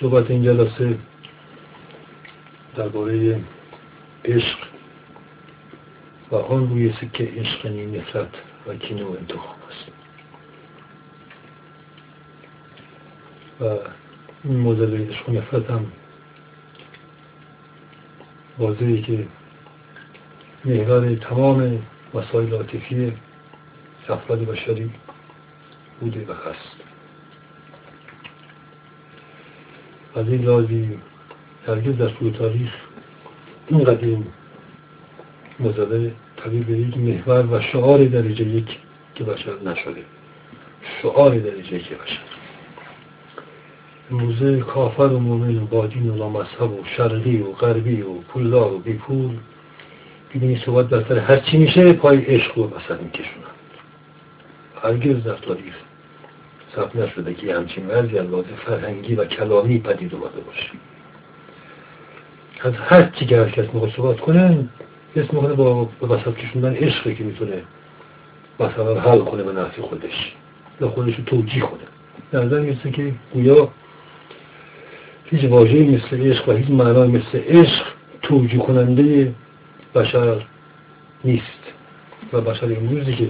صحبت این جلسه درباره عشق و آن روی سکه عشق نفرت و کینه و انتخاب است. و این موضوع عشق و نفرت هم واضحه که محور تمام مسائل عاطفی افراد بشری بوده و هست. از این لازی هرگز در طول تاریخ این قدیم مزده تبدیل یک محور و شعار درجه یک که بشر نشده. شعار درجه یک بشر. موزه کافر و مومن و بادین و لامذهب و شرقی و غربی و پولدار و بیپول ببینی صحبت بر هر چی میشه پای عشق رو مثلا میکشونن. هرگز در تاریخ ثبت نشده که همچین وضعی از فرهنگی و کلامی پدید اومده باشه. از هر چی که هر کس می‌خواد صحبت کنه اسم می‌کنه با وسط کشوندن عشقی که می‌تونه مثلا حل کنه به نفع خودش. یا خودش رو توجیه کنه. نظر می‌رسه که گویا هیچ واژه‌ای مثل عشق و هیچ معنای مثل عشق توجیه کننده بشر نیست. و بشر امروزی که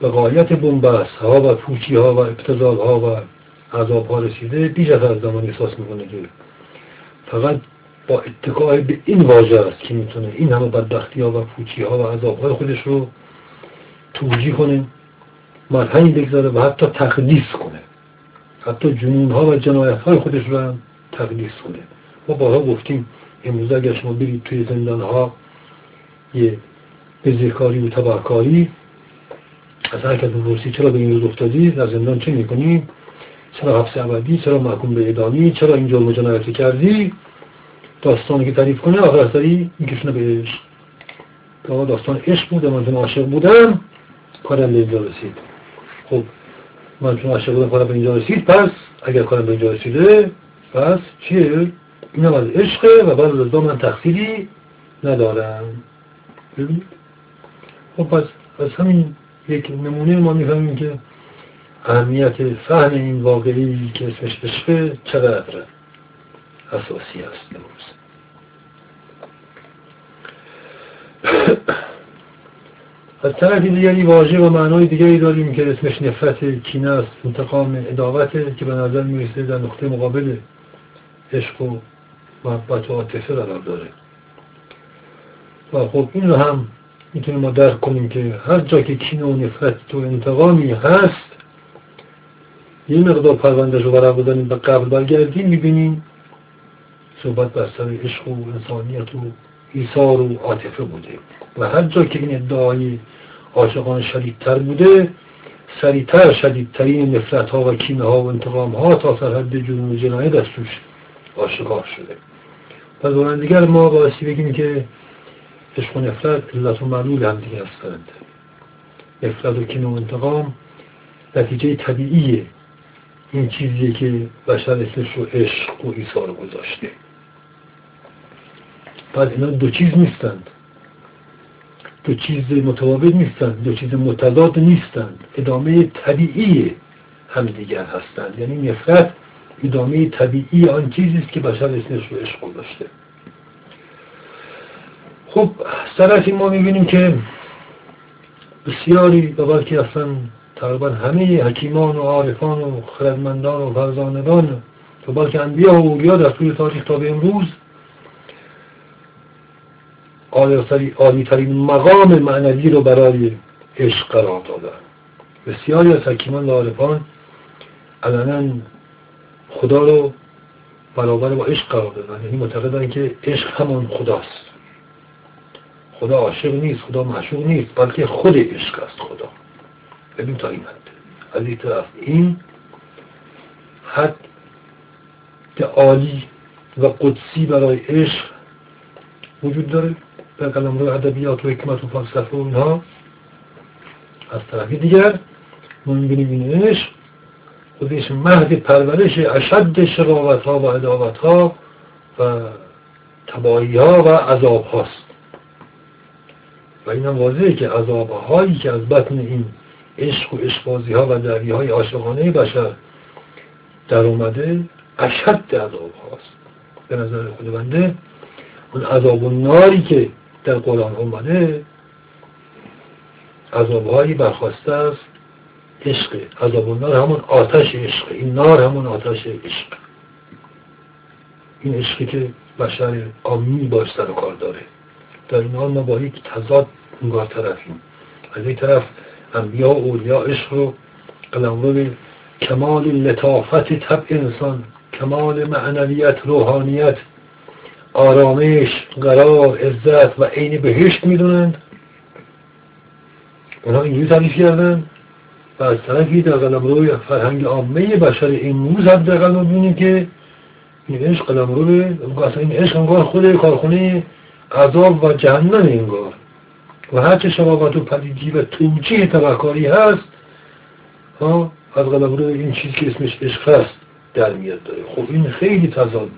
به قایت بنبست ها و پوچی ها و ابتزال ها و عذاب ها رسیده بیش از زمان احساس می‌کنه که فقط با اتکای به این واژه است که می‌تونه این همه بدبختی ها و پوچی ها و عذاب های خودش رو توجیه کنه مرهنی بگذاره و حتی تقدیس کنه. حتی جنون ها و جنایت های خودش رو هم تقدیس کنه. ما بارها گفتیم امروز اگر شما برید توی زندان ها یه بزرکاری و تباهکاری از کس بپرسی چرا به این روز افتادی؟ در زندان چه می‌کنی؟ چرا حبس ابدی؟ چرا محکوم به اعدامی چرا این جرم جنایتی کردی؟ داستانی که تعریف کنه آخر سری میکشونه به عشق تا داستان عشق بوده من چون عاشق بودم کارم به اینجا رسید. خب من چون عاشق بودم کارم به اینجا رسید پس اگر کارم به اینجا رسیده پس چیه؟ اینم از عشقه و بعد از من تقصیری ندارم. ببینید. خب پس از همین یک نمونه ما می‌فهمیم که اهمیت فهم این واقعی که اسمش عشقه چقدر اساسی است امروز. از طرف دیگری واژه و معنای دیگری داریم که اسمش نفرت کینه است انتقام اداوته که به نظر می‌رسه در نقطه مقابل عشق و محبت و عاطفه قرار داره. و خب این رو هم می‌تونیم ما درک کنیم که هر جا که کینه و نفرت و انتقامی هست یه مقدار پرونده رو برای بزنیم به قبل برگردیم می‌بینیم صحبت بر سر عشق و انسانیت و ایثار و عاطفه بوده. و هر جا که این ادعای عاشقان شدیدتر بوده سریعتر شدیدترین نفرت ها و کینه ها و انتقام ها تا سرحد جنون و جنایت از توش آشکار شده. و دیگر ما بایستی بگیم که عشق و نفرت علت و معلول هم دیگه هستند نفرت و کینه و انتقام نتیجه طبیعیه. این چیزیه که بشر اسمش رو عشق و ایثار گذاشته. پس اینا دو چیز نیستند. دو چیز متوابط نیستند. دو چیز متضاد نیستند. ادامه طبیعی همدیگر هستند. یعنی نفرت ادامه طبیعی آن چیزی که بشر اسمش رو عشق گذاشته. خب طرفی ما می‌بینیم که بسیاری و بلکه اصلا تقریبا همه حکیمان و عارفان و خردمندان و فرزانگان و بلکه انبیا و اولیا در طول تاریخ تا به امروز عالی ترین مقام معنوی رو برای عشق قرار دادن. بسیاری از حکیمان و عارفان علنا خدا رو برابر با عشق قرار دادن. یعنی معتقدن که عشق همان خداست. خدا عاشق نیست خدا معشوق نیست بلکه خود عشق است خدا. ببین تا این حد. از این طرف این حد عالی و قدسی برای عشق وجود داره. در قلم روی ادبیات و حکمت و فلسفه و اینها. از طرفی دیگر ما می‌بینیم این عشق خودش مهد پرورش اشد شقاوت ها و عداوت ها و تباهی ها و عذاب هاست و این هم واضحه که عذاب هایی که از بطن این عشق و عشقبازی ها و دعوی های عاشقانه بشر در اومده اشد عذاب هاست به نظر خود بنده اون عذاب و ناری که در قرآن اومده عذابهایی برخواسته از عشق. عذاب و نار همون آتش عشق. این نار همون آتش عشق. این عشقی که بشر آمی باش سر کار داره. در این حال ما با یک تضاد انگار طرفیم. از این طرف انبیا و اولیا عشق رو قلمرو کمال لطافت طبع انسان کمال معنویت روحانیت آرامش قرار عزت و عین بهشت می‌دونند. اونها اینجوری تعریف کردن و از طرفی در روی فرهنگ عامه بشر امروز حداقل ما ببینیم که این عشق قلمرو اصلا این عشق خود کارخونه عذاب و جهنم انگار و هرچه شبابت و پدیدی و توجیه تبهکاری هست ها از قلمرو این چیز که اسمش عشق هست در میاد داره. خب این خیلی تضاد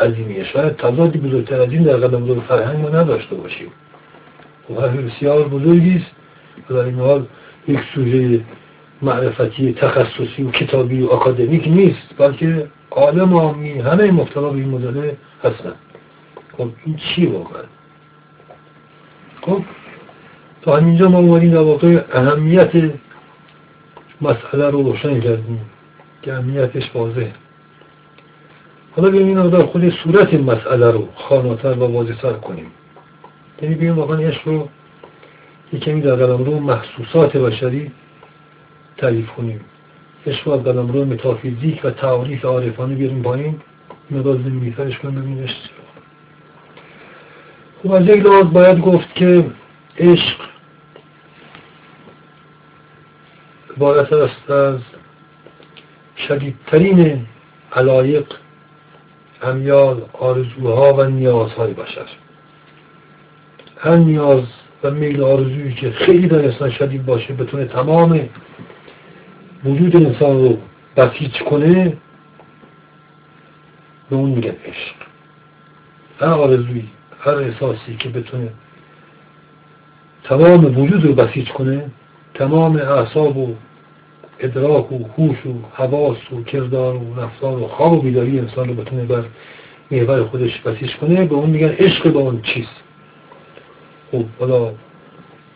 عظیمیه. شاید تضادی بزرگتر از این در قلمرو فرهنگ ما نداشته باشیم. خب حرف بسیار بزرگی است. و در این حال یک سوژه معرفتی تخصصی و کتابی و اکادمیک نیست بلکه عالم آمی همه مبتلا به این مدله هستن. خب این چی واقعا؟ خب تا همینجا ما اومدیم در واقع اهمیت مسئله رو روشن کردیم که اهمیتش واضح حالا بیاییم این در خود صورت مسئله رو خاناتر و واضحتر کنیم. یعنی بیاییم واقعا عشق رو یکمی در قلم رو محسوسات بشری تعریف کنیم. عشق رو از قلم رو متافیزیک و تعریف عارفانه بیاریم پایین مدار زمینیترش کنیم ببینیم خب از یک لحاظ باید گفت که عشق عبارت است از شدیدترین علایق امیال آرزوها و نیازهای بشر. هر نیاز و میل آرزویی که خیلی در انسان شدید باشه بتونه تمام وجود انسان رو بسیج کنه به اون میگن عشق. هر آرزویی هر احساسی که بتونه تمام وجود رو بسیج کنه تمام اعصاب و ادراک و هوش و حواس و کردار و رفتار و خواب و بیداری انسان رو بتونه بر محور خودش بسیج کنه به اون میگن عشق به اون چیز. خب حالا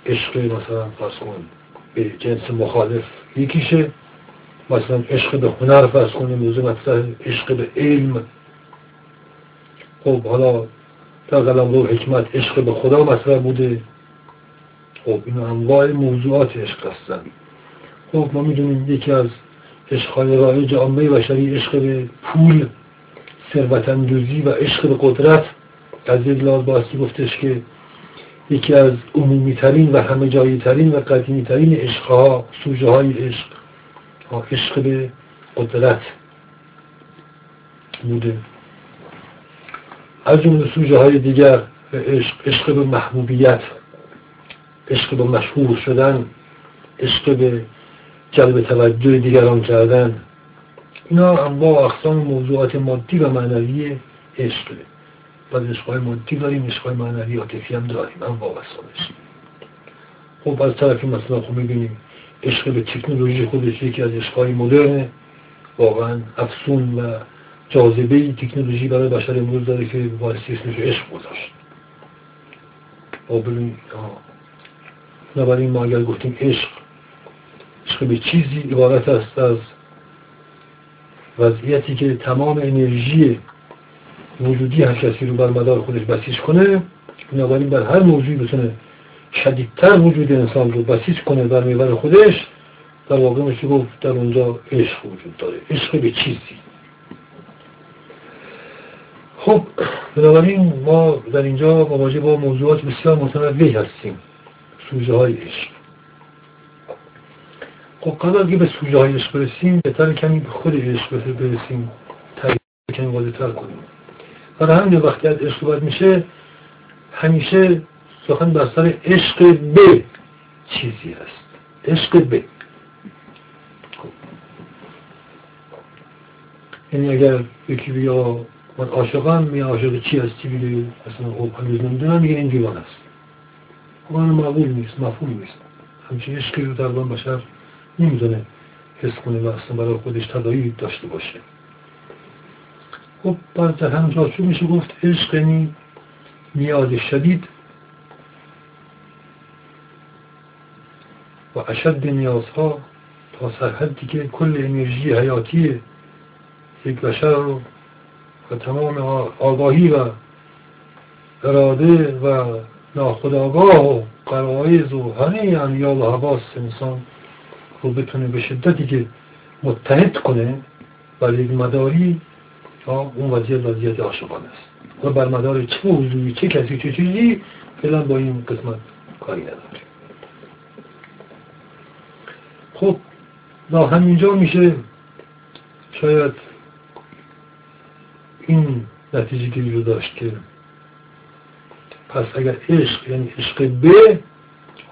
عشق مثلا فرض کن به جنس مخالف یکیشه مثلا عشق به هنر فرض کنیم موضوع عشق به علم. خب حالا در قلم رو حکمت عشق به خدا مطرح بوده. خب این انواع موضوعات عشق هستن. خب ما می‌دونیم یکی از عشقهای رایج عامه بشری عشق به پول ثروت و عشق به قدرت. از یک لحاظ باستی گفتش که یکی از عمومی ترین و همه جایی ترین و قدیمی ترین عشقها سوژه های عشق عشق به قدرت بوده. از جمله سوژه های دیگر عشق به محبوبیت عشق به مشهور شدن عشق به جلب توجه دیگران کردن اینا انواع اقسام موضوعات مادی و معنوی عشق. بعد عشقهای مادی داریم عشقهای معنوی عاطفی هم داریم هم وابستانش خب از طرفی مثلا خب می‌بینیم عشق به تکنولوژی خودش یکی از عشقهای مدرنه. واقعا افسون و جاذبه تکنولوژی برای بشر امروز داره که بایستی اسمش عشق گذاشت. بنابراین ما اگر گفتیم عشق عشق به چیزی عبارت است از وضعیتی که تمام انرژی وجودی هر کسی رو بر مدار خودش بسیج کنه بنابراین بر هر موضوعی بتونه شدیدتر وجود انسان رو بسیج کنه بر میبر خودش در واقع میشه گفت در اونجا عشق وجود داره. عشق به چیزی. خب بنابراین ما در اینجا مواجه با موضوعات بسیار متنوعی هستیم. سوژه های عشق. خب قبل از به سوژه های عشق برسیم بهتر کمی به خود عشق برسیم. تعریف کمی واضح تر کنیم. برای همین وقتی از عشق باید میشه همیشه سخن بر سر عشق به چیزی هست. عشق به. خب. یعنی اگر یکی بیا من عاشقم می عاشق چی هستی؟ بگه اصلا خب هنوز نمی‌دونم میگه این دیوان است. خب معقول نیست مفهوم نیست. همچین عشقی رو در بشر نمی‌دونه حس کنه و اصلا برای خودش تدایی داشته باشه. خب در همین میشه گفت عشق یعنی نیاز شدید و اشد نیازها تا سرحدی که کل انرژی حیاتی یک بشر رو و تمام آگاهی و اراده و ناخداگاه و قرائز و همه امیال و حواس انسان رو بتونه به شدتی که متحد کنه بر یک مداری اون وضعیت وضعیت عاشقانه است. و بر مدار چه موضوعی چه کسی چه چیزی فعلا با این قسمت کاری نداره خب با همینجا میشه شاید این نتیجه گیری رو داشت که پس اگر عشق یعنی عشق به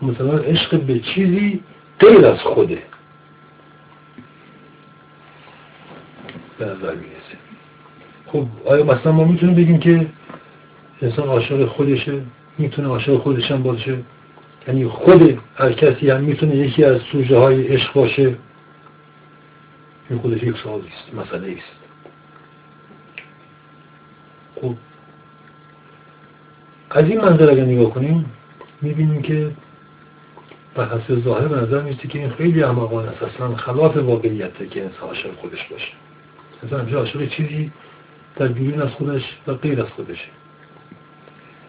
مثلا عشق به چیزی غیر از خوده. به نظر می‌رسه. خب آیا مثلا ما می‌تونیم بگیم که انسان عاشق خودشه؟ می‌تونه عاشق خودش هم باشه؟ یعنی خود هر کسی هم می‌تونه یکی از سوژه های عشق باشه؟ این خودش یک سوالی است مسئله است. خب از این منظر اگر نگاه کنیم می‌بینیم که بر حسب ظاهر به نظر میسته که این خیلی احمقانه است اصلا خلاف واقعیته که انسان عاشق خودش باشه انسان همیشه عاشق چیزی در بیرون از خودش و غیر از خودشه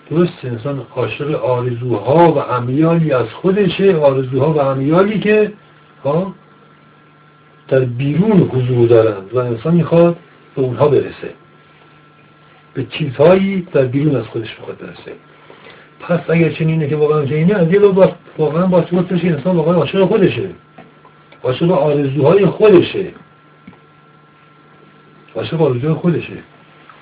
درست انسان عاشق آرزوها و امیالی از خودشه آرزوها و امیالی که ها در بیرون حضور دارند و انسان می‌خواد به اونها برسه به چیزهایی در بیرون از خودش می‌خواد برسه. پس اگر چنینه که واقعا چنینه از یه واقعا با بشه انسان واقعا عاشق خودشه. عاشق آرزوهای خودشه. عاشق آرزوهای خودشه.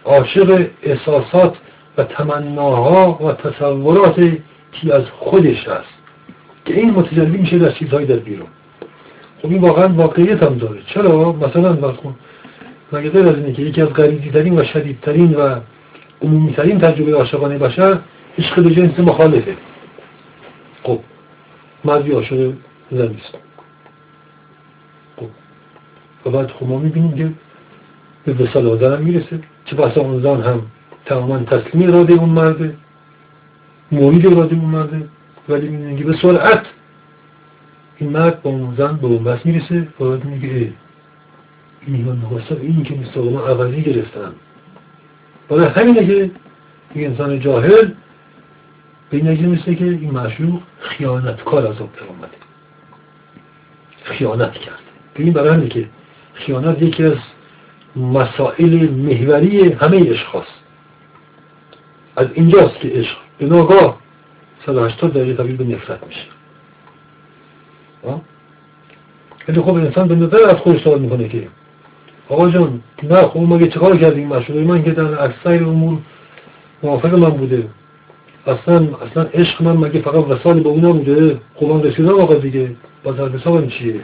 عاشق احساسات و تمناها و تصوراتی که از خودش هست. که این متجلی میشه در چیزهایی در بیرون. خب این واقعا واقعیت هم داره. چرا؟ مثلا کن مگه از اینه که یکی از غریزی ترین و شدیدترین و عمومی ترین تجربه عاشقانه بشر عشق به جنس مخالفه. خب مردی عاشق زن نیست. خب و بعد خب ما می‌بینیم که به وسال هم می‌رسه. چه بسا اون زن هم تماما تسلیم اراده اون مرده مرید اراده اون مرده ولی می‌بینیم که به سرعت این مرد با اون زن به اون بس می‌رسه و بعد میگه این نخواستم این که مثل ما عوضی گرفتن. برای همینه که این انسان جاهل به این که این معشوق خیانتکار از آب در آمده خیانت کرد. ببین برای همینه که خیانت یکی از مسائل محوری همه عشق از اینجاست که عشق به ناگاه 180 درجه تبدیل به نفرت میشه. ولی خب انسان به نظر از خودش سوال می‌کنه که آقا جان نه خب مگه چه کار کردیم مشهور؟ من که در اکثر امور موافق من بوده. اصلا اصلا عشق من مگه فقط وسالی با اونا بوده؟ خب من رسیدم آقا دیگه. با در حسابم چیه؟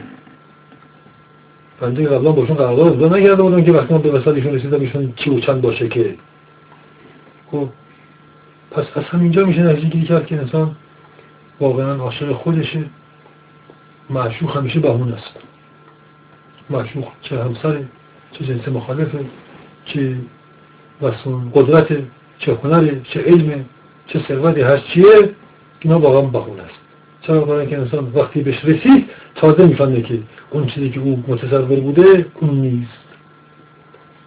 بنده قبلا باشون قرارداد بوده نگرده بودم که وقتی من به وسالشون رسیدم ایشون چی و چند باشه که. خب پس از همینجا میشه نتیجه گیری کرد که انسان واقعا عاشق خودشه. معشوق همیشه بهونه است. معشوق چه همسره؟ چه جنس مخالفه چه وسون قدرت چه هنره چه علم چه ثروتی هست چیه؟ اینا واقعا بهونه است. چرا برای که انسان وقتی بهش رسید تازه می‌فهمه که اون چیزی که او متصور بوده اون نیست.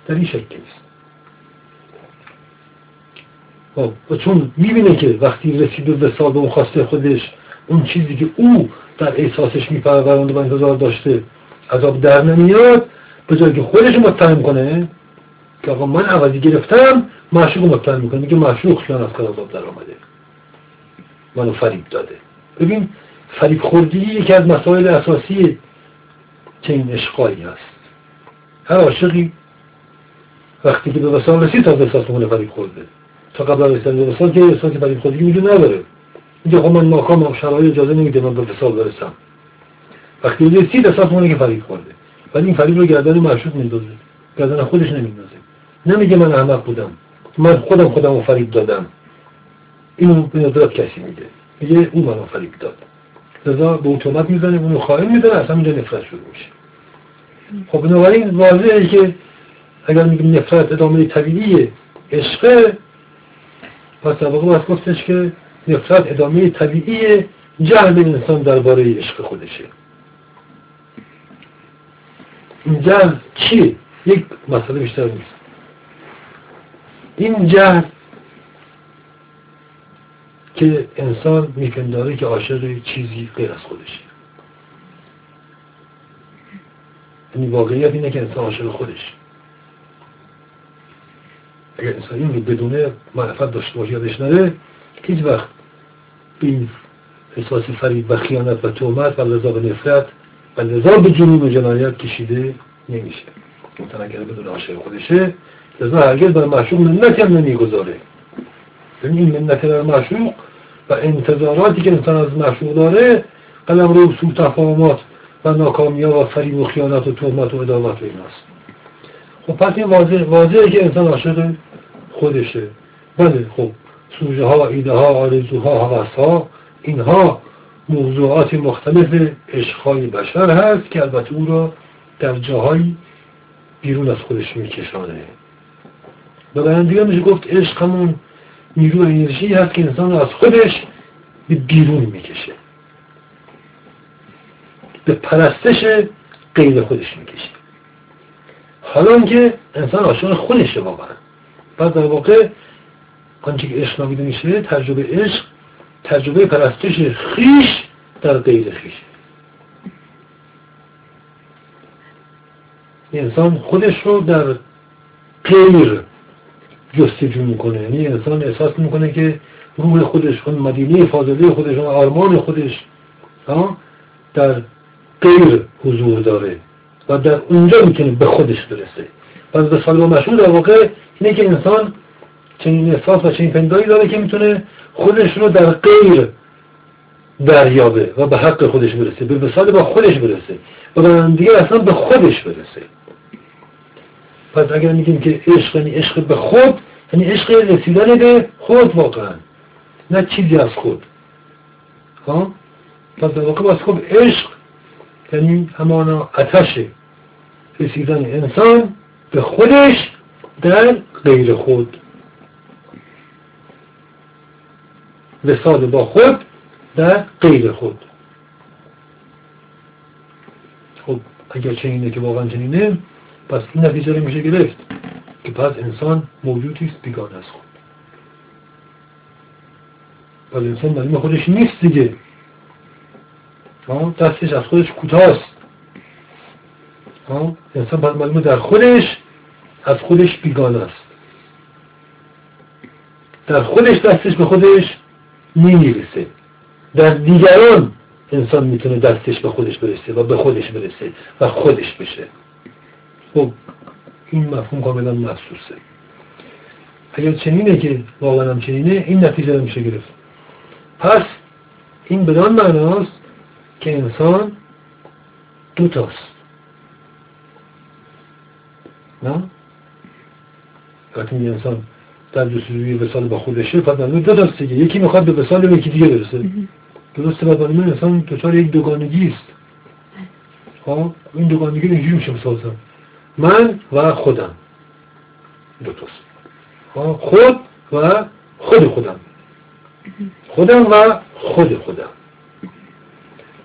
در این شکل نیست خب، و چون می‌بینه که وقتی رسید به وسال به اون خواسته خودش اون چیزی که او در احساسش میپرورانده و انتظار داشته عذاب در نمیاد که خودش متهم کنه که آقا من عوضی گرفتم معشوق متهم می‌کنه. میگه معشوق خیان از عذاب در آمده. منو فریب داده. ببین فریب خوردی یکی از مسائل اساسی چنین اشقایی هست. هر عاشقی وقتی که به وسال رسید تا احساس می‌کنه فریب خورده. تا قبل رسیدن به وسال که احساس فریب خوردگی میدون نداره. میگه خب من ناکام شرایط اجازه نمیده من به وسال برسم. وقتی رسید احساس می‌کنه که فریب خورده. ولی این فریب رو گردن معشوق میندازه. گردن خودش نمیندازه. نمیگه من احمق بودم. من خودم خودم رو دادم. اینو به ندرت کسی میده میگه اون منو فریب داد. لذا به اتومات می‌زنه اونو خواهی می‌زنه اصلا اینجا نفرت شروع میشه. خب بنابراین واضحه که اگر میگیم نفرت ادامه طبیعی عشقه پس در واقع گفتش که نفرت ادامه طبیعی جهل انسان درباره عشق خودشه. جهل چیه؟ یک مسئله بیشتر نیست. این جهل که انسان میپنداره که عاشق چیزی غیر از خودشه. یعنی واقعیت اینه که انسان عاشق خودش اگر انسان این بدونه معرفت داشته باشه یادش نره هیچ وقت به این احساس فرید و خیانت و تومت و لذا به نفرت و لذا به جنون و جنایت کشیده نمیشه انسان اگر بدون عاشق خودشه لذا هرگز بر معشوق منتی هم نمی‌گذاره یعنی این منت بر معشوق و انتظاراتی که انسان از معشوق داره قلم رو سو تفاهمات و ناکامی و فریب و خیانت و تهمت و ادامت و ایناست خب پس این واضح واضحه که انسان عاشق خودشه بله خب سوژه ها ایده ها آرزوها ها اینها موضوعات مختلف عشقهای بشر هست که البته او را در جاهایی بیرون از خودش میکشانه. و برندگان میشه گفت عشق همون نیرو انرژی هست که انسان را از خودش به بیرون می‌کشه. به پرستش غیر خودش می‌کشه. حالا که انسان عاشق خودشه واقعا. بعد در واقع آنچه که عشق نامیده میشه تجربه عشق تجربه پرستش خیش در غیر خیش. انسان خودش رو در غیر جستجو می‌کنه. یعنی انسان احساس می‌کنه که روح خودش اون مدینه فاضله خودش اون آرمان خودش در غیر حضور داره و در اونجا می‌تونه به خودش برسه. پس به سال مشهور در واقع اینه که انسان چنین احساس و چنین پندایی داره که می‌تونه خودش رو در غیر دریابه و به حق خودش برسه به وسال با خودش برسه و دیگه اصلا به خودش برسه. پس اگر میگیم که عشق یعنی عشق به خود یعنی عشق رسیدن به خود واقعا نه چیزی از خود. ها؟ پس در واقع باز خب عشق یعنی همانا اتش رسیدن انسان به خودش در غیر خود. وسال با خود در غیر خود. خب اگر چنینه که واقعا چنینه پس این نتیجه رو میشه گرفت که پس انسان موجودی است بیگانه از خود. پس انسان معلوم خودش نیست دیگه. دستش از خودش کوتاست. انسان پس معلومه در خودش از خودش بیگانه است. در خودش دستش به خودش نمی‌رسه در دیگران انسان می‌تونه دستش به خودش برسه و به خودش برسه و خودش بشه. خب این مفهوم کاملا محسوسه اگر چنینه که واقعا هم چنینه این نتیجه میشه گرفت. پس این بدان معناست که انسان دو تاست. نه؟ وقتی انسان در جستجوی وسال با خودشه پس معلومه دو تاست دیگه یکی می‌خواد به وسال یکی دیگه برسه. درسته بعد معلومه انسان دچار یک دوگانگی است. ها این دوگانگی رو اینجوری میشه مثال من و خودم. دو تاست. خود و خود خودم. خودم و خود خودم.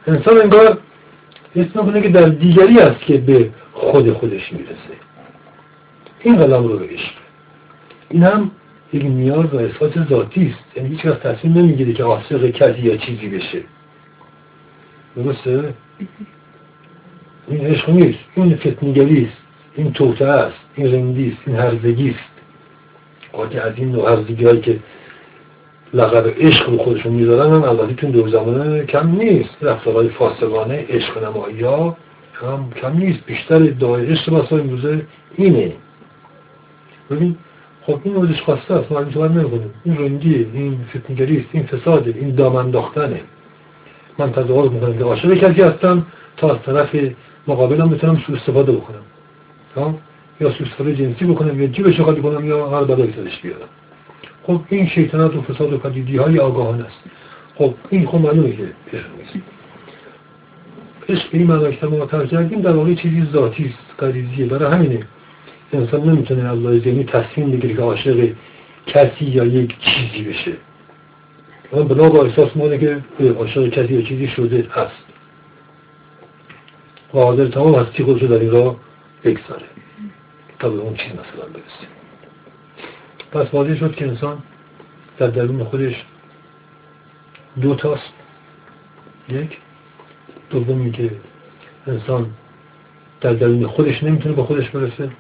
انسان انگار حس می‌کنه که در دیگری است که به خود خودش می‌رسه. این قلم رو بهش این هم یک نیاز و احساس ذاتی است. یعنی هیچ کس تصمیم نمی‌گیره که عاشق کسی یا چیزی بشه. درسته؟ این عشق نیست. این فتنگری است. این توته است. این رندی است. این هرزگی است. از این نوع هرزگی هایی که لقب عشق رو خودشون می‌ذارن هم البته تون دور زمانه کم نیست. رفتارهای فاسقانه عشق نمایی ها هم کم نیست. بیشتر ادعای عشق امروزه اینه. ببین خب این موردش خواسته است. ما اینطور نمی‌کنیم این رنگیه این فتنگری است این فساده این دامن داختنه من تظاهر می‌کنم که عاشق کسی هستم تا از طرف مقابلم بتونم سو استفاده بکنم. یا سو استفاده جنسی بکنم یا جیبش خالی کنم یا هر بدایی سرش بیارم. خب این شیطنت و فساد و پدیدی های آگاهانه است. خب این خب معلومه که عشق عشق این معنی که ما کردیم در واقع چیزی ذاتی است غریزیه برای همینه. انسان نمی‌تونه از لحاظ ذهنی تصمیم بگیره که عاشق کسی یا یک چیزی بشه اما بنا با احساس مونه که عاشق کسی یا چیزی شده هست و حاضر تمام هستی خودشو در این راه بگذاره تا به اون چیز مثلا برسه پس واضح شد که انسان در درون خودش دو تاست یک دومی که انسان در درون خودش نمی‌تونه به خودش برسه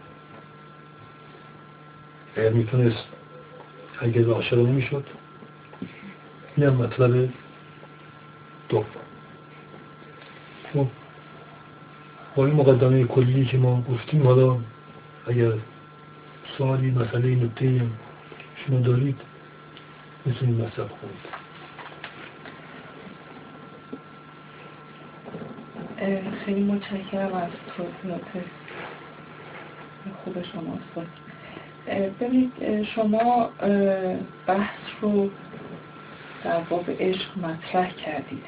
اگر می‌تونست اگر عاشق نمی‌شد این هم مطلب دوم خب با این مقدمه کلی که ما گفتیم حالا اگر سوالی مسئله نکته شما دارید می‌تونید مطلب کنید خیلی متشکرم از توضیحات خوب شما استاد. ببینید شما بحث رو در باب عشق مطرح کردید.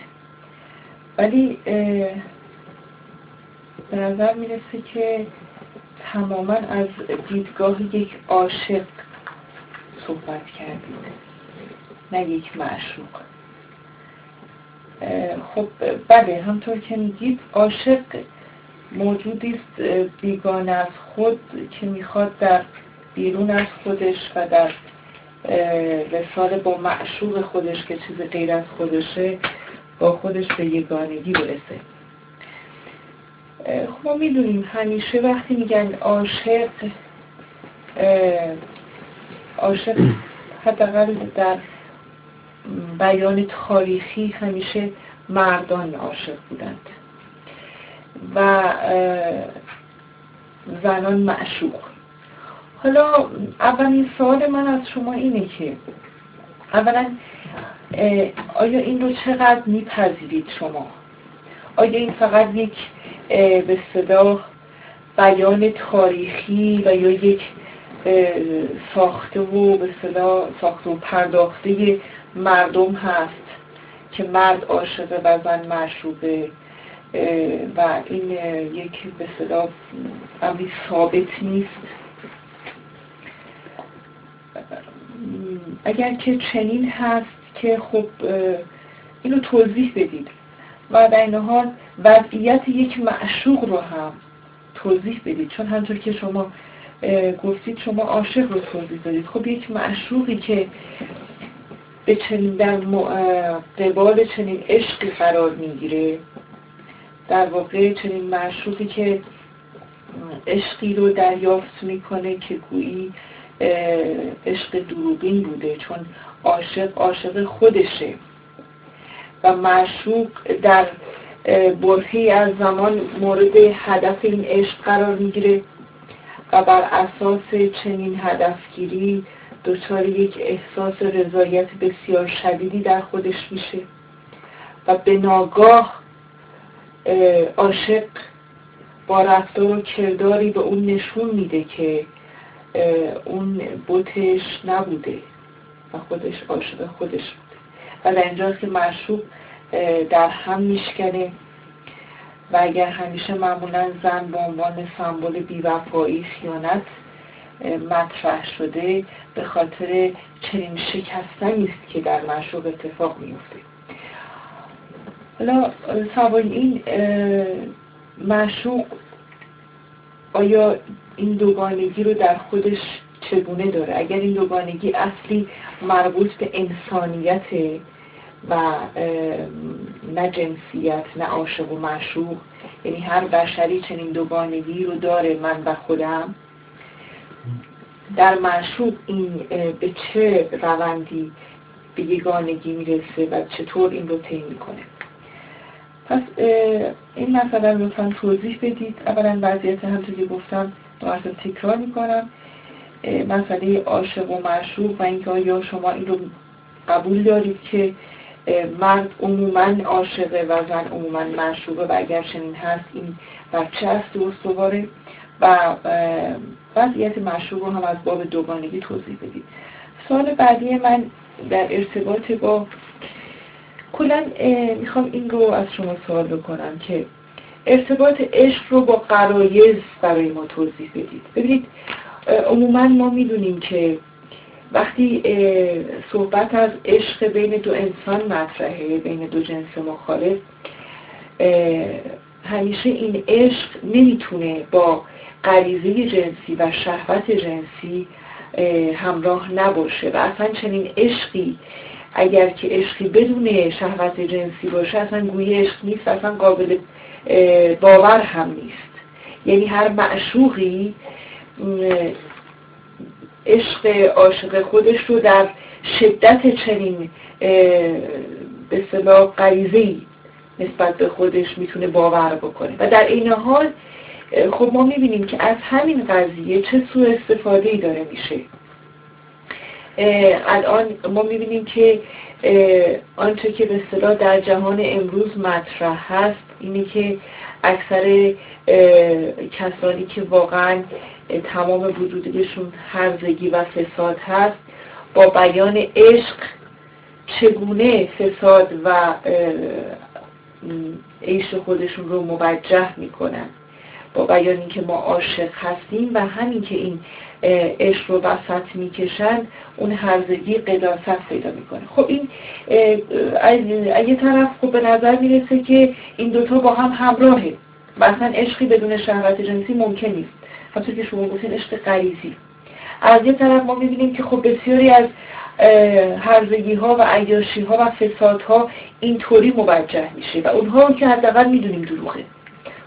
ولی به نظر می‌رسه که تماما از دیدگاه یک عاشق صحبت کردید نه یک معشوق. خب بله همطور که میگید عاشق موجودی است بیگانه از خود که می‌خواد در بیرون از خودش و در وصال با معشوق خودش که چیز غیر از خودشه با خودش به یگانگی برسه. خب ما می‌دونیم همیشه وقتی میگن عاشق عاشق حداقل در بیان تاریخی همیشه مردان عاشق بودند و زنان معشوق. حالا اولین سوال من از شما اینه که اولا آیا این رو چقدر میپذیرید شما؟ آیا این فقط یک به صدا بیان تاریخی و یا یک ساخته و به صدا ساخته و پرداخته مردم هست که مرد عاشقه و زن معشوقه و این یک به صدا ثابت نیست؟ اگر که چنین هست که خب اینو توضیح بدید و در این حال وضعیت یک معشوق رو هم توضیح بدید. چون همطور که شما گفتید شما عاشق رو توضیح دادید. خب یک معشوقی که به چنین در قبال چنین عشقی قرار می‌گیره در واقع چنین معشوقی که عشقی رو دریافت می‌کنه که گویی عشق دروغین بوده چون عاشق عاشق خودشه. و معشوق در برهی از زمان مورد هدف این عشق قرار می‌گیره و بر اساس چنین هدفگیری دچار یک احساس رضایت بسیار شدیدی در خودش میشه. و به ناگاه عاشق با رفتار و کرداری به اون نشون میده که اون بوتش نبوده و خودش عاشق خودش بوده. و در اینجاست که معشوق در هم میشکنه و اگر همیشه معمولا زن به عنوان سمبل بیوفایی خیانت مطرح شده به خاطر چنین شکستنی است که در معشوق اتفاق میفته حالا سوال این معشوق آیا این دوگانگی رو در خودش چگونه داره؟ اگر این دوگانگی اصلی مربوط به انسانیت و نه جنسیت نه عاشق و معشوق یعنی هر بشری چنین دوگانگی رو داره من و خودم در معشوق این به چه روندی به یگانگی می‌رسه و چطور این رو طی می‌کنه؟ پس این مسئله رو لطفا توضیح بدید. اولا وضعیت همطور که گفتم مرتب تکرار می‌کنم. مسئله عاشق و معشوق و اینکه آیا شما این رو قبول دارید که مرد عموما عاشقه و زن عموما معشوقه و اگر چنین هست این بچه است استواره و وضعیت معشوق رو هم از باب دوگانگی توضیح بدید. سوال بعدی من در ارتباط با کلا می‌خوام این رو از شما سوال بکنم که ارتباط عشق رو با قرایز برای ما توضیح بدید. ببینید عموما ما می‌دونیم که وقتی صحبت از عشق بین دو انسان مطرحه بین دو جنس مخالف همیشه این عشق نمی‌تونه با غریزه جنسی و شهوت جنسی همراه نباشه و اصلا چنین عشقی اگر که عشقی بدون شهوت جنسی باشه اصلا گویی عشق نیست اصلا قابل باور هم نیست. یعنی هر معشوقی عشق عاشق خودش رو در شدت چنین به صلاح غریزه‌ای نسبت به خودش می‌تونه باور بکنه. و در این حال خب ما می‌بینیم که از همین قضیه چه سوء استفاده ای داره میشه. الان ما می‌بینیم که آنچه که به در جهان امروز مطرح هست اینه که اکثر کسانی که واقعا تمام وجودشون هرزگی و فساد هست با بیان عشق چگونه فساد و عیش خودشون رو موجه می‌کنن؟ با بیان اینکه ما عاشق هستیم و همین که این عشق رو وسط می‌کشن اون هرزگی قداست پیدا می‌کنه. خب این از یه طرف خب به نظر می‌رسه که این دوتا با هم همراهه. مثلا عشقی بدون شهوت جنسی ممکن نیست. همطور که شما گفتین عشق غریزی. از یه طرف ما می‌بینیم که خب بسیاری از هرزگی ها و عیاشی ها و فساد ها اینطوری موجه میشه و اونها که حداقل می‌دونیم دروغه.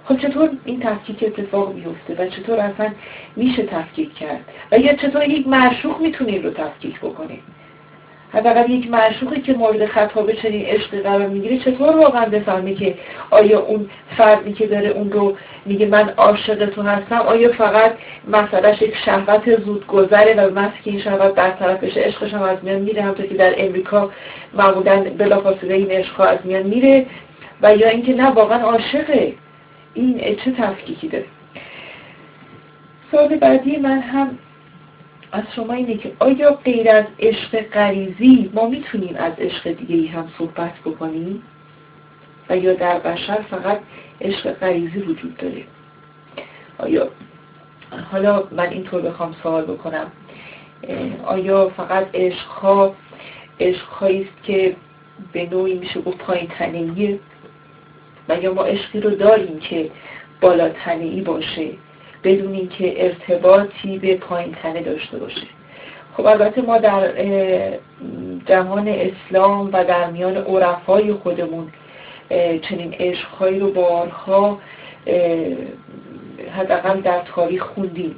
خب چطور این تفکیک اتفاق بیفته و چطور اصلا میشه تفکیک کرد؟ و یا چطور یک معشوق می‌تونه رو تفکیک بکنه حداقل یک معشوقی که مورد خطابه چنین عشق قرار می‌گیره چطور واقعا بفهمه که آیا اون فردی که داره اون رو میگه من عاشق تو هستم آیا فقط مسئلهش یک شهوت زود گذره و بس که این شهوت در طرفش عشقش هم از میان میره همطور که در امریکا معمولا بلافاصله این عشق از میان میره؟ و یا اینکه نه واقعا عاشقه. این چه تفکیکی داره سوال بعدی من هم از شما اینه که آیا غیر از عشق غریزی ما می‌تونیم از عشق دیگه ای هم صحبت بکنیم؟ و یا در بشر فقط عشق غریزی وجود داره؟ آیا حالا من اینطور بخوام سوال بکنم. آیا فقط عشقها عشقهایی است که به نوعی میشه گفت پایین یا ما عشقی رو داریم که بالا ای باشه بدون اینکه ارتباطی به پایین تنه داشته باشه؟ خب البته ما در جهان اسلام و در میان عرفای خودمون چنین عشقهایی رو بارها حداقل در تاریخ خوندیم.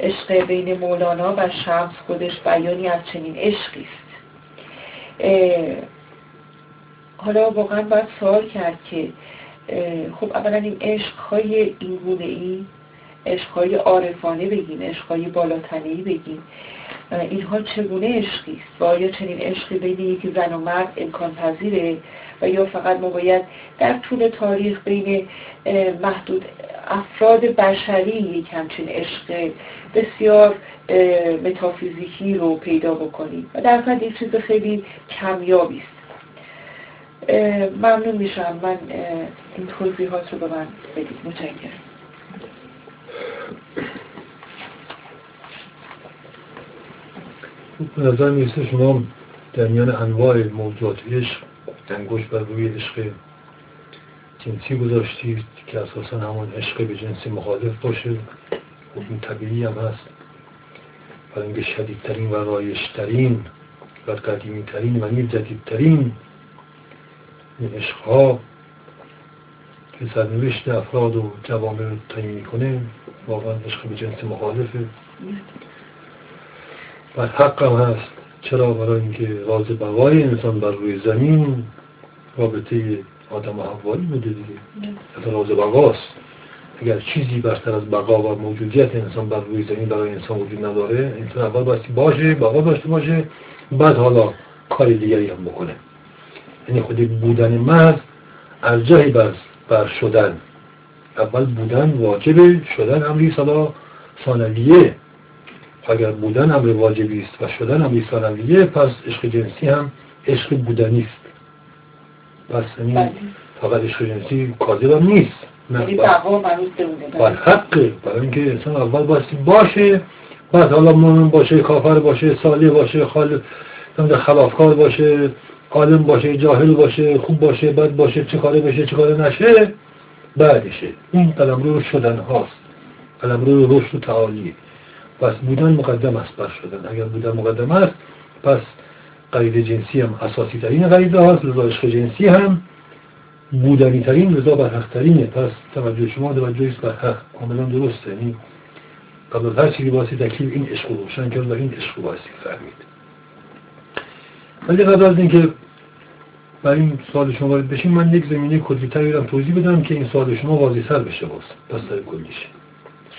عشق بین مولانا و شمس خودش بیانی از چنین عشقی است. حالا واقعا باید سوال کرد که خب اولا این عشقهای این گونه ای عشقهای عارفانه بگیم عشقهای بالاتنهی بگیم اینها چگونه عشقی است؟ و آیا چنین عشقی بین یک زن و مرد امکان پذیره و یا فقط ما باید در طول تاریخ بین محدود افراد بشری یک همچین عشق بسیار متافیزیکی رو پیدا بکنیم؟ و در این چیز خیلی کمیابی است. ممنون میشم. من این توضیحات رو به من بدید. متشکرم. به نظر می‌رسه شما در میان انواع موضوعات عشق انگوش بر روی عشق جنسی گذاشتید که اساسا همون عشق به جنسی مخالف باشه. خب این طبیعی هم هست. برای اینکه شدیدترین و رایشترین و قدیمیترین و نیر جدیدترین عشقها که سرنوشت افراد و جوامع رو تعیین می‌کنه. واقعا عشق به جنس مخالفه. و حق هم هست. چرا؟ برای اینکه راز بقای انسان بر روی زمین رابطه آدم و حوایی بوده دیگه. اصلا راز بقاست. اگر چیزی برتر از بقا و موجودیت انسان بر روی زمین برای انسان وجود نداره انسان اول باستی باشه بقا داشته باشه بعد حالا کاری دیگری هم بکنه. یعنی خودی بودن محض ارجحی بر, بر شدن. اول بودن واجبه شدن امری صدا ثانویه. اگر بودن امر واجبی است و شدن امری ثانویه پس عشق جنسی هم عشق بودنی است. پس یعنی فقط عشق جنسی کاذب هم نیست. یعنی دعوا مربوط به بر حقه. برای اینکه انسان اول باستی باشه بعد حالا مؤمن باشه کافر باشه صالح باشه خال خلافکار باشه عالم باشه جاهل باشه خوب باشه بد باشه چه کاره بشه چه کاره نشه بعدشه. این قلم رو شدن هاست. قلم رو رشد و تعالی. پس بودن مقدم است بر شدن. اگر بودن مقدم است پس قرید جنسی هم اساسی ترین قریده هاست لذا عشق جنسی هم بودنی ترین لذا برحق ترینه پس توجه شما توجه است بر حق. کاملا درسته. یعنی قبل از هر چیزی باسی تکلیف این عشق رو روشن کرد و این عشق رو باسی فهمید ولی قبل از اینکه برای این سوال شما وارد بشیم من یک زمینه کلیتر بیرم توضیح بدم که این سوال شما واضح تر بشه باز پس در کلیش.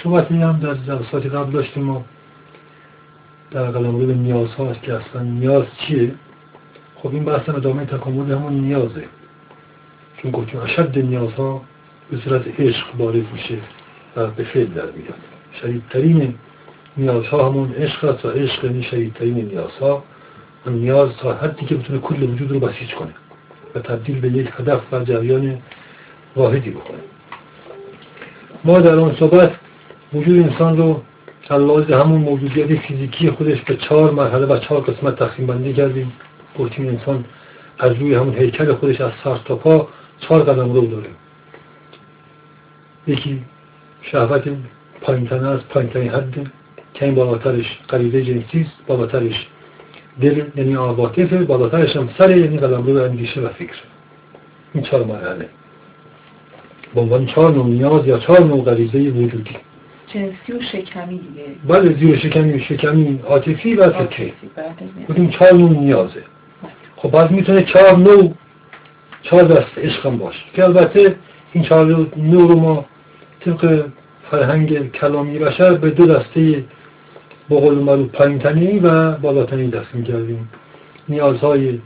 صحبتی هم در جلسات قبل داشتیم و در قلم به نیاز هاست که اصلا نیاز چیه؟ خب این بحث ادامه تکامل همون نیازه. چون گفتیم اشد نیازها به صورت عشق بارز میشه و به فعل در میاد. شدیدترین نیازها همون عشق است و عشق یعنی شدیدترین نیازها. نیاز تا حدی که بتونه کل وجود رو بسیج کنه و تبدیل به یک هدف و جریان واحدی بکنه. ما در آن صحبت وجود انسان رو لحاظ همون موجودیت فیزیکی خودش به چهار مرحله و چهار قسمت تقسیم بندی کردیم. گفتیم انسان از روی همون هیکل خودش از سر تا پا چهار قدم رو داره. یکی شهوت پایینتنه از پایینترین حد که این بالاترش قریده جنسی است بالاترش دل یعنی عواطف بالاترش هم سر یعنی قدم رو اندیشه و فکر. این چهار مرحله به عنوان چهار نوع نیاز یا چهار نوع غریزه وجودی. جنسی و شکمی دیگه. بله زیر شکمی شکمی عاطفی و فکری. بودیم چهار نوع نیازه. خب بعد می‌تونه چهار نوع چهار دست عشق هم باشه. که البته این چهار نوع رو ما طبق فرهنگ کلامی بشر به دو دسته بقول معروف پایینتنی و بالاتنی دست می‌کردیم. نیازهای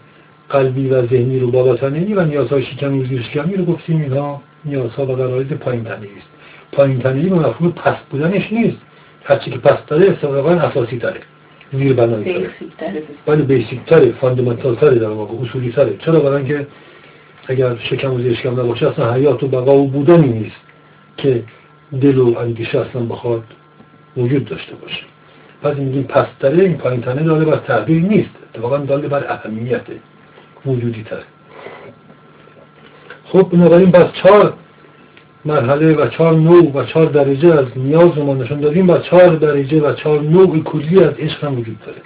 قلبی و ذهنی رو بالاتنی و نیازهای شکمی و زیر شکمی رو گفتیم اینها نیازها و غرایز پایینتنی است. پایینتنی به مفهوم پست بودنش نیست. هرچی که پست‌تره اتفاقا اساسی تره. زیر بنایی تره ولی basic تره fundamental تره در واقع اصولی تره. چرا؟ برای اینکه اگر شکم و زیر شکم نباشه اصلا حیات و بقا و بودنی نیست که دل و اندیشه اصلا بخواد وجود داشته باشه. پس میگیم پست‌تره این پایین تنه داره برا تحقیر نیست. اتفاقا داره برا اهمیت وجودی تر. خب بنابراین پس چهار مرحله و چهار نوع و چهار درجه از نیاز ما نشون دادیم و چهار درجه و چهار نوع کلی از عشق هم وجود داره.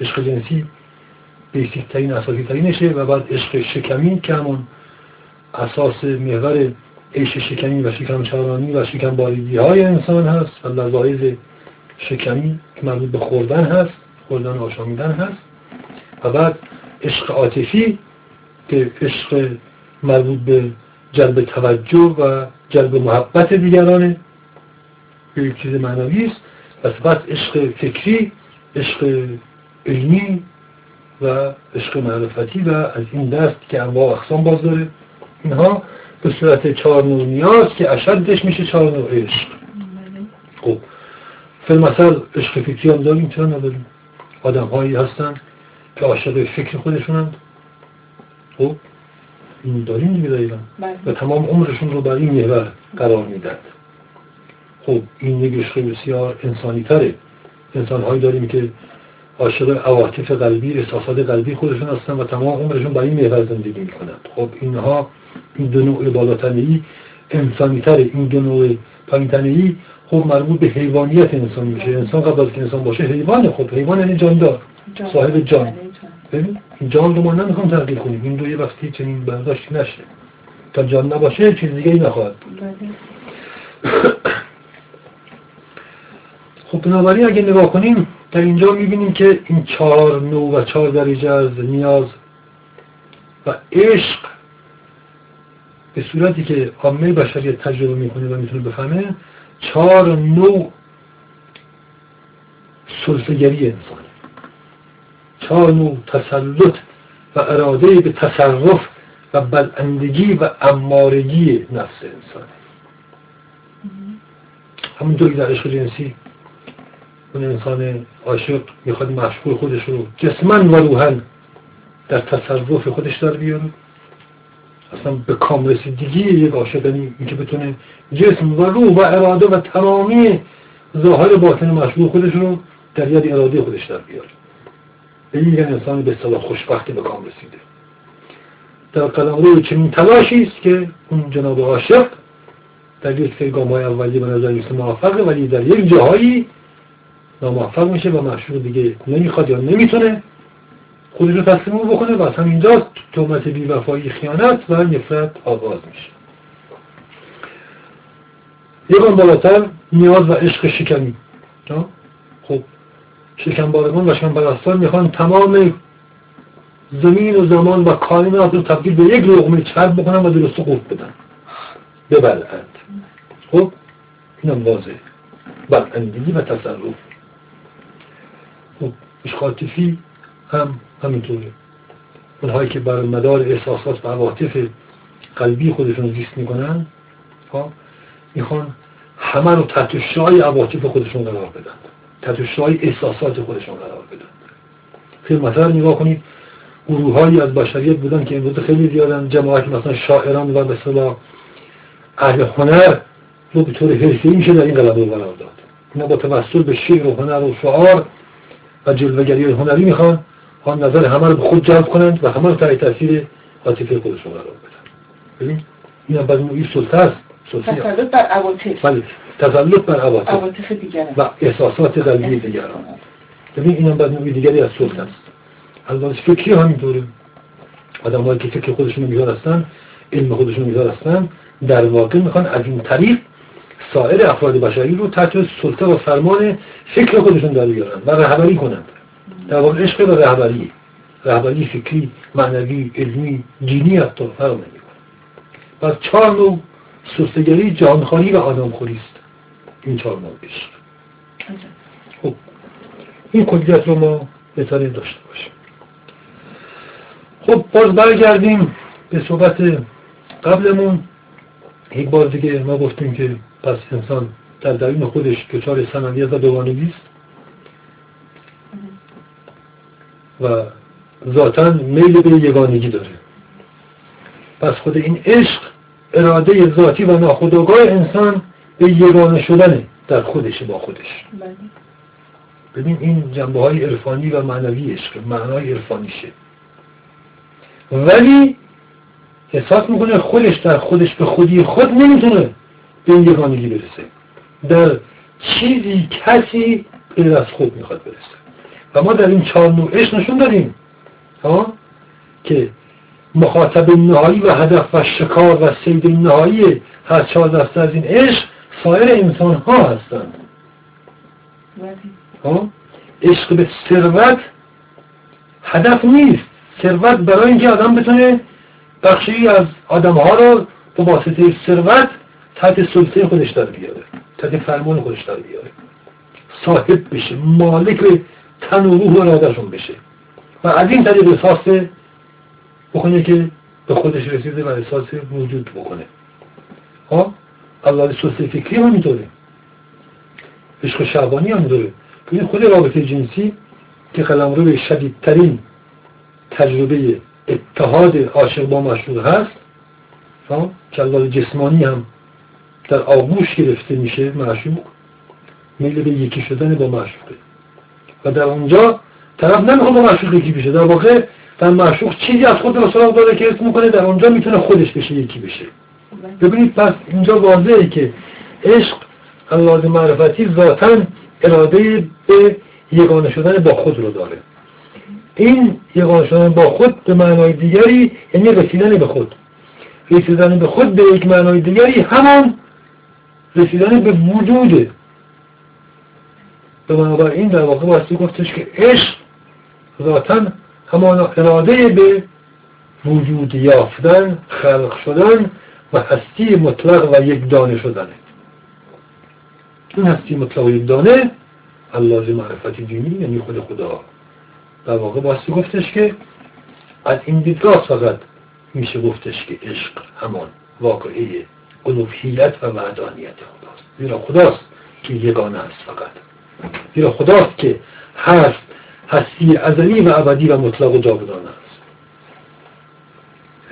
عشق جنسی بیسیک ترین اساسی ترینشه و بعد عشق شکمی که همون اساس محور عشق شکمی و شکم چارانی و شکم باریدی های انسان هست و لذایز شکمی که مربوط به خوردن هست خوردن آشامیدن هست. و بعد عشق عاطفی که عشق مربوط به جلب توجه و جلب محبت دیگرانه. یک چیز معنوی است. و سپس عشق فکری عشق علمی و عشق معرفتی و از این دست که انواع اقسام باز داره. اینها به صورت چهار نوع نیاز که اشدش میشه چهار نوع عشق. مثل عشق فکری هم داریم چرا نداریم؟ آدم هایی هستن که عاشق فکر خودشونند خب؟ این داریم دیگه دقیقا. بله. و تمام عمرشون رو بر این محور قرار میدن. خب این یک عشق بسیار انسانی تره انسان هایی داریم که عاشق عواطف قلبی احساسات قلبی خودشون هستن و تمام عمرشون بر این محور زندگی می‌کنند خب اینها این دو نوع بالاتنهی انسانی تره این دو نوع پایینتنهی خب مربوط به حیوانیت انسان میشه. انسان قبل از که انسان باشه حیوانه خب حیوان یعنی جاندار صاحب جان. ببین این جان رو ما نمی‌خوام تغییر کنیم. این دو یه وقتی چنین برداشتی نشه. تا جان نباشه چیز دیگه ای نخواهد بود. خب بنابراین اگه نگاه کنیم در اینجا می‌بینیم که این چهار نوع و چهار درجه از نیاز و عشق به صورتی که عامه بشریت تجربه می‌کنه و می‌تونه بفهمه چهار نوع سلطگری انسان. چهار نوع تسلط و اراده به تصرف و بلندگی و امارگی نفس انسان. همونطوری در عشق جنسی اون انسان عاشق می‌خواد مشغول خودش رو جسمن و روحن در تصرف خودش در بیاره. اصلا به کام رسیدگی یک عاشق یعنی اینکه بتونه جسم و روح و اراده و تمامی ظاهر باطن مشروع خودش رو در ید اراده خودش در بیاره این میگن انسان به صلاح خوشبختی به کام رسیده. در قلم روی چنین تلاشی است که اون جناب عاشق در یک سری گام های اولی به نظر میسته موفقه ولی در یک جاهایی ناموفق میشه و مشروع دیگه نمی‌خواد یا نمی‌تونه خودش رو تسلیم بکنه و از همینجا تهمت بیوفایی خیانت و نفرت آغاز میشه. یکان بالاتر نیاز و عشق شکنی. خب شکنبارگان و شکنپرستان می‌خوان تمام زمین و زمان و کائنات رو تبدیل به یک لغمه چرب بکنن و درست قفل بدن. ببلعند خب اینم واضح بلعندگی و تصرف. خب اشخاطفی هم همینطوره. اونهایی که بر مدار احساسات و عواطف قلبی خودشون زیست می‌کنن خب، می‌خوان همه رو تحت شای عواطف خودشون قرار بدن. تحت شای احساسات خودشون قرار بدن. خیلی مثلا نگاه کنید. گروههایی از بشریت بودن که امروز خیلی زیادن. جماعت مثلا شاعران و مثلا اهل هنر رو به طور حرفی میشه در این قرار داد. اینا با توسط به شعر و هنر و شعار و جلوگری هنری می‌خوان. آن نظر همه رو به خود جلب کنند و همه رو تحت تاثیر عاطفه خودشون قرار بدن. ببین این هم بعد نوعی سلطه است. تسلط بر عواطف. بله تسلط بر عواطف. عواطف دیگران. و احساسات قلبی دیگران. ببین این هم بعد نوعی دیگری از سلطه است. از فکری همینطوره آدم که فکر خودشون میدارستن علم خودشون میدارستن در واقع می‌خوان از این طریق سایر افراد بشری رو تحت سلطه و فرمان فکر خودشون در بیارن و رهبری کنند در واقع عشق و رهبری رهبری فکری معنوی علمی دینی حتی فرق نمی‌کنه. پس چهار نوع سستگری جانخواهی و آدمخوری است. این چهار نوع عشق. خب این کلیت رو ما بهتره داشته باشیم. خب باز برگردیم به صحبت قبلمون. یک بار دیگه ما گفتیم که پس انسان در درون خودش دچار سنویت و دوانگی است. و ذاتا میل به یگانگی داره. پس خود این عشق اراده ذاتی و ناخودآگاه انسان به یگانه شدنه در خودش با خودش. بله. ببین این جنبه های عرفانی و معنوی عشق معنای عرفانیشه. ولی احساس می‌کنه خودش در خودش به خودی خود نمی‌تونه به این یگانگی برسه. در چیزی کسی غیر از خود می‌خواد برسه. و ما در این چهار نوع نشون داریم ها؟ که مخاطب نهایی و هدف و شکار و سید نهایی هر چهار دسته از این عشق سایر انسان ها هستند. ها؟ عشق به ثروت هدف نیست. ثروت برای اینکه آدم بتونه بخشی از آدم ها رو به واسطه ثروت تحت سلطه خودش در بیاره تحت فرمان خودش در بیاره. صاحب بشه مالک تن و روح و ارادهشون بشه. و از این طریق احساس بکنه که به خودش رسیده و احساس وجود بکنه. ها الله سوسه فکری هم میداره عشق شعبانی هم داره این خود رابطه جنسی که قلم روی شدیدترین تجربه اتحاد عاشق با مشروع هست که الله جسمانی هم در آغوش گرفته میشه معشوق میل به یکی شدن با معشوقه. و در اونجا طرف نمی‌خواد با معشوق یکی بشه. در واقع در معشوق چیزی از خود رو سراغ داره که اسم می‌کنه در اونجا می‌تونه خودش بشه یکی بشه. ببینید پس اینجا واضحه که عشق الله معرفتی ذاتا اراده به یگانه شدن با خود رو داره. این یگانه شدن با خود به معنای دیگری یعنی رسیدن به خود. رسیدن به خود به یک معنای دیگری همان رسیدن به وجوده به این در واقع باستی گفتش که عشق ذاتا همان اراده به وجود یافتن خلق شدن و هستی مطلق و یک دانه شدنه این هستی مطلق و یک دانه الله معرفت دینی یعنی خود خدا. در واقع باستی گفتش که از این دیدگاه فقط میشه گفتش که عشق همان واقعی الوهیت و وحدانیت خداست. زیرا خداست که یگانه است فقط. زیرا خداست که هست هستی ازلی و ابدی و مطلق و جاودانه است.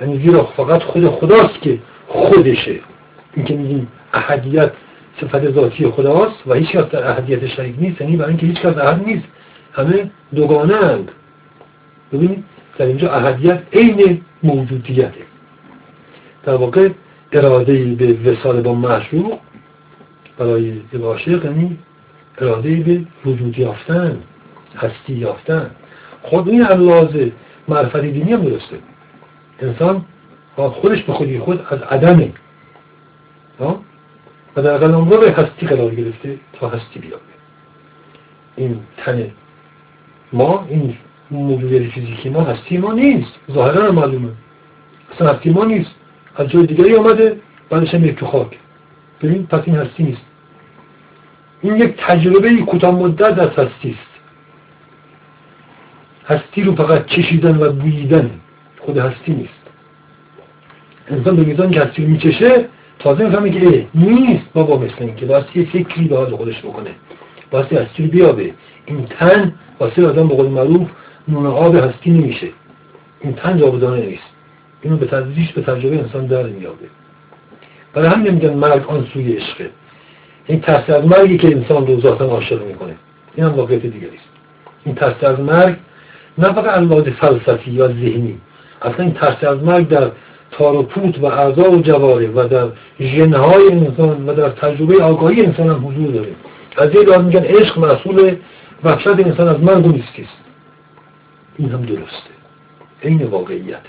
یعنی زیرا فقط خود خداست که خودشه. این که میگیم احدیت صفت ذاتی خداست و هیچ کس در احدیت شریک نیست یعنی برای اینکه هیچ کس احد نیست. همه دوگانه اند ببینید در اینجا احدیت عین موجودیته. در واقع اراده به وسال با معشوق برای عاشق یعنی اراده به وجود یافتن هستی یافتن. خود این علاوه معرفت دینی هم درسته. انسان خودش به خودی خود از عدمه. و در به هستی قرار گرفته تا هستی بیابه. این تن ما این موجود فیزیکی ما هستی ما نیست. ظاهرا معلومه. اصلا هستی ما نیست. از جای دیگری آمده بعدش هم تو خاک. ببین پس این هستی نیست. این یک تجربه کوتاه مدت از هستی است. هستی رو فقط چشیدن و بوییدن خود هستی نیست. انسان به میزان که هستی رو میچشه تازه می‌فهمه که نیست. بابا مثل این که باید یه فکری به حال خودش بکنه. باید هستی رو بیابه. این تن واسه آدم به قول معروف نون آب هستی نمیشه. این تن جاودانه نیست. اینو به تدریج به تجربه انسان در میابه. برای هم نمیگن مرگ آن سوی عشقه. این ترس از مرگی که انسان رو ذاتا عاشق می‌کنه. این هم واقعیت دیگری است. این ترس از مرگ نه فقط الواز فلسفی یا ذهنی. اصلا این ترس از مرگ در تار و پوت و اعضا و جواره و در ژنهای انسان و در تجربه آگاهی انسان هم حضور داره. از یه لحاظ میگن عشق مسئول وحشت انسان از مرگ و نیستی است. این هم درسته. این واقعیت.